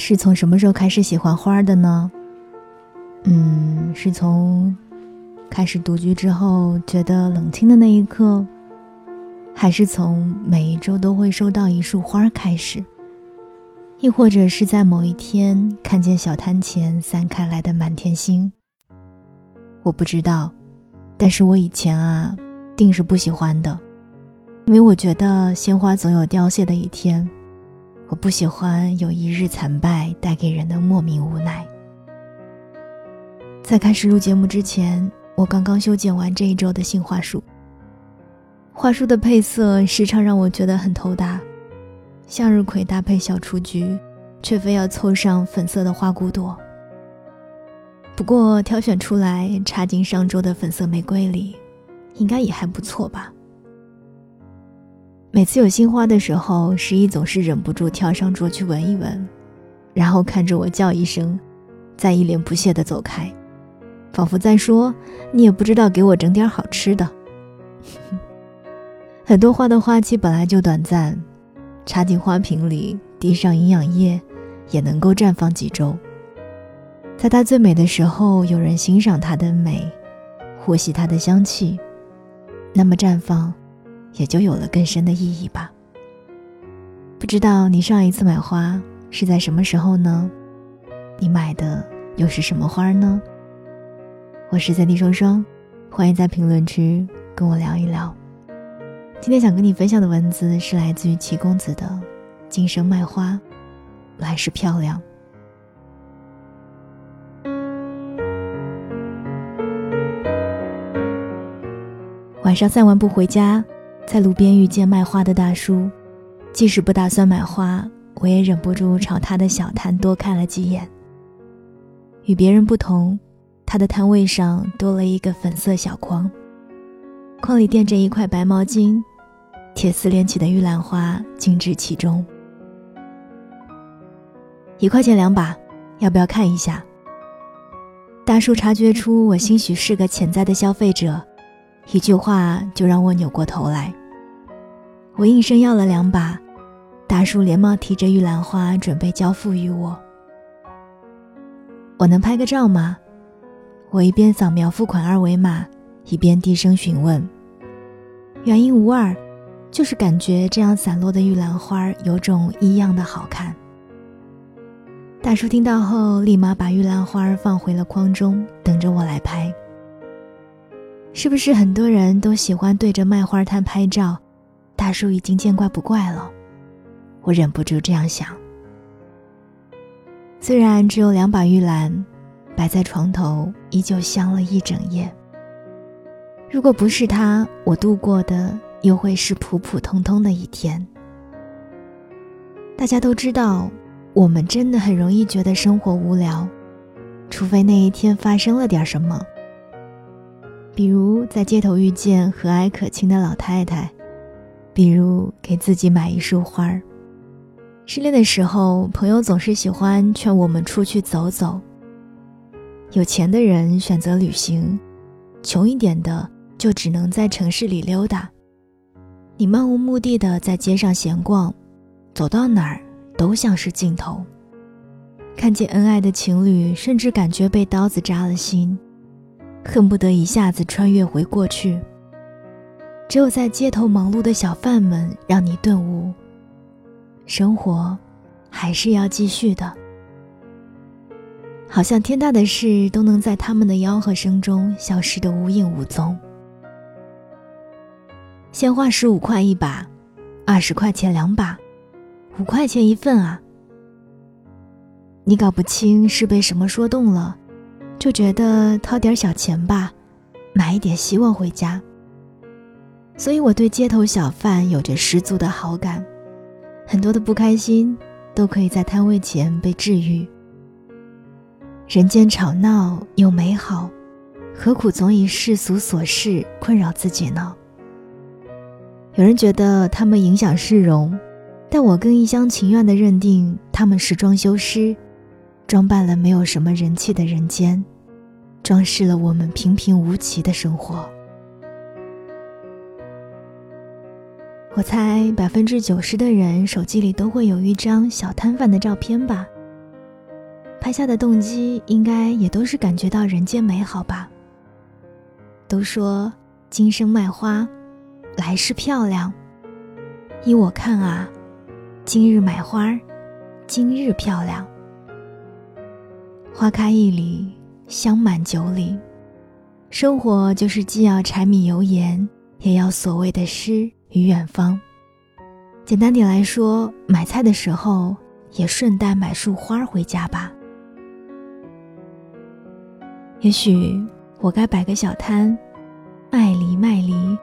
是从什么时候开始喜欢花的呢？嗯，是从开始独居之后觉得冷清的那一刻，还是从每一周都会收到一束花开始？亦或者是在某一天看见小摊前散开来的满天星？我不知道，但是我以前啊，定是不喜欢的，因为我觉得鲜花总有凋谢的一天，我不喜欢有一日惨败带给人的莫名无奈。在开始录节目之前，我刚刚修剪完这一周的新花束。花束的配色时常让我觉得很头大。向日葵搭配小雏菊，却非要凑上粉色的花骨朵。不过挑选出来插进上周的粉色玫瑰里，应该也还不错吧。每次有新花的时候，十一总是忍不住跳上桌去闻一闻，然后看着我叫一声，再一脸不屑地走开，仿佛在说：“你也不知道给我整点好吃的。”很多花的花期本来就短暂。插进花瓶里，滴上营养液，也能够绽放几周。在它最美的时候，有人欣赏它的美，呼吸它的香气，那么绽放，也就有了更深的意义吧。不知道你上一次买花是在什么时候呢？你买的又是什么花呢？我是三弟双双，欢迎在评论区跟我聊一聊。今天想跟你分享的文字是来自于齐公子的《今生卖花，来世漂亮》。晚上散完步回家，在路边遇见卖花的大叔，即使不打算买花，我也忍不住朝他的小摊多看了几眼。与别人不同，他的摊位上多了一个粉色小筐。筐里垫着一块白毛巾，铁丝连起的玉兰花静置其中。一块钱两把，要不要看一下？大叔察觉出我兴许是个潜在的消费者，一句话就让我扭过头来。我应声要了两把，大叔连忙提着玉兰花准备交付于我。我能拍个照吗？我一边扫描付款二维码。一边低声询问，原因无二，就是感觉这样散落的玉兰花有种异样的好看。大叔听到后，立马把玉兰花放回了筐中，等着我来拍。是不是很多人都喜欢对着卖花摊拍照？大叔已经见怪不怪了，我忍不住这样想。虽然只有两把玉兰，摆在床头，依旧香了一整夜。如果不是他，我度过的又会是普普通通的一天。大家都知道，我们真的很容易觉得生活无聊，除非那一天发生了点什么。比如在街头遇见和蔼可亲的老太太，比如给自己买一束花儿。失恋的时候，朋友总是喜欢劝我们出去走走。有钱的人选择旅行，穷一点的。就只能在城市里溜达，你漫无目的的在街上闲逛，走到哪儿都像是尽头。看见恩爱的情侣，甚至感觉被刀子扎了心，恨不得一下子穿越回过去。只有在街头忙碌的小贩们，让你顿悟：生活还是要继续的。好像天大的事都能在他们的吆喝声中消失得无影无踪。鲜花十五块一把，二十块钱两把，五块钱一份啊！你搞不清是被什么说动了，就觉得掏点小钱吧，买一点希望回家。所以我对街头小贩有着十足的好感，很多的不开心都可以在摊位前被治愈。人间吵闹又美好，何苦总以世俗琐事困扰自己呢？有人觉得他们影响市容，但我更一厢情愿地认定他们是装修师，装扮了没有什么人气的人间，装饰了我们平平无奇的生活。我猜百分之九十的人手机里都会有一张小摊贩的照片吧，拍下的动机应该也都是感觉到人间美好吧。都说今生卖花，来世漂亮。依我看啊，今日买花，今日漂亮。花开一里，香满九里。生活就是既要柴米油盐，也要所谓的诗与远方。简单点来说，买菜的时候也顺带买束花回家吧。也许。我该摆个小摊，卖梨卖梨，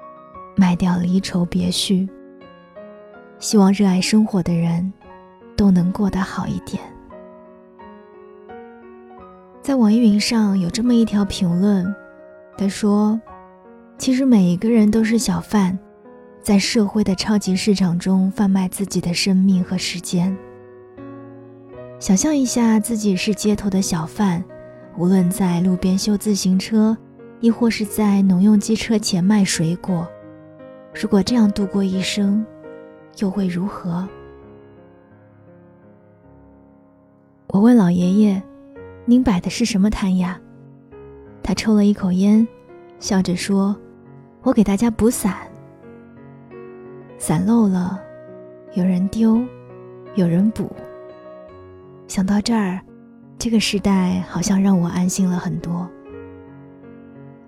卖掉离愁别绪。希望热爱生活的人，都能过得好一点。在网易云上有这么一条评论，他说：“其实每一个人都是小贩，在社会的超级市场中贩卖自己的生命和时间。想象一下，自己是街头的小贩。”无论在路边修自行车，亦或是在农用机车前卖水果，如果这样度过一生，又会如何？我问老爷爷：“您摆的是什么摊呀？”他抽了一口烟，笑着说：“我给大家补伞。伞漏了，有人丢，有人补。想到这儿。”这个时代好像让我安心了很多。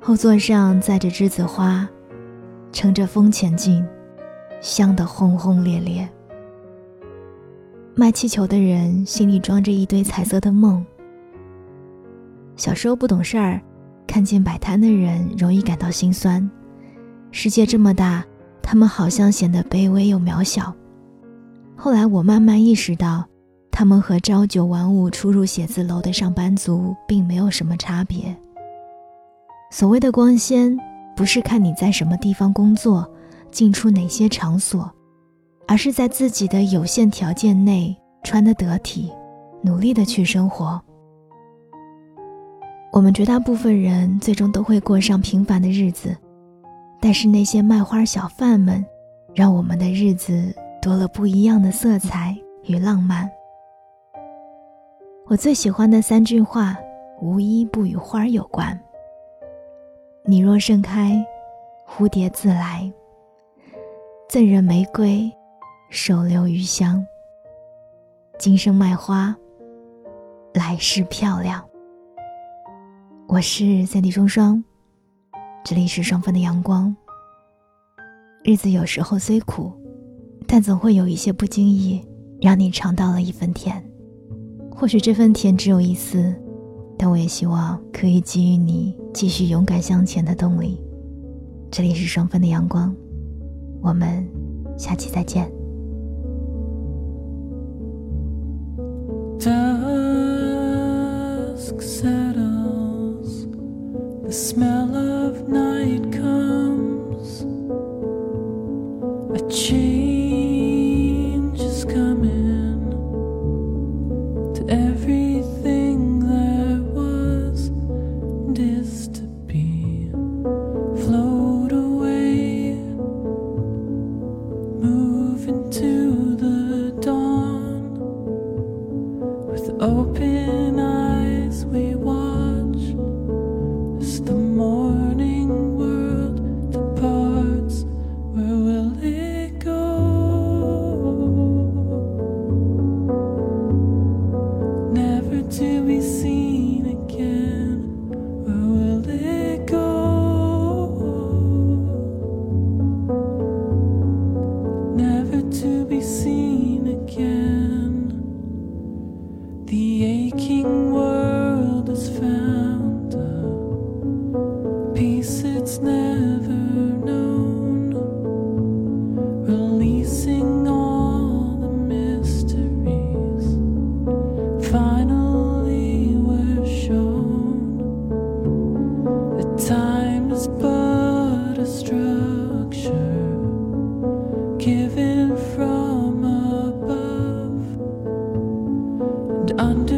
后座上载着栀子花，乘着风前进，香得轰轰烈烈。卖气球的人心里装着一堆彩色的梦。小时候不懂事儿，看见摆摊的人容易感到心酸。世界这么大，他们好像显得卑微又渺小。后来我慢慢意识到。他们和朝九晚五出入写字楼的上班族并没有什么差别。所谓的光鲜，不是看你在什么地方工作，进出哪些场所，而是在自己的有限条件内穿得得体，努力的去生活。我们绝大部分人最终都会过上平凡的日子，但是那些卖花小贩们，让我们的日子多了不一样的色彩与浪漫。我最喜欢的三句话，无一不与花有关。你若盛开，蝴蝶自来。赠人玫瑰，手留余香。今生卖花，来世漂亮。我是三弟双双，这里是双份的阳光。日子有时候虽苦，但总会有一些不经意，让你尝到了一份甜。或许这份甜只有一丝，但我也希望可以给予你继续勇敢向前的动力。这里是双份的阳光，我们下期再见。under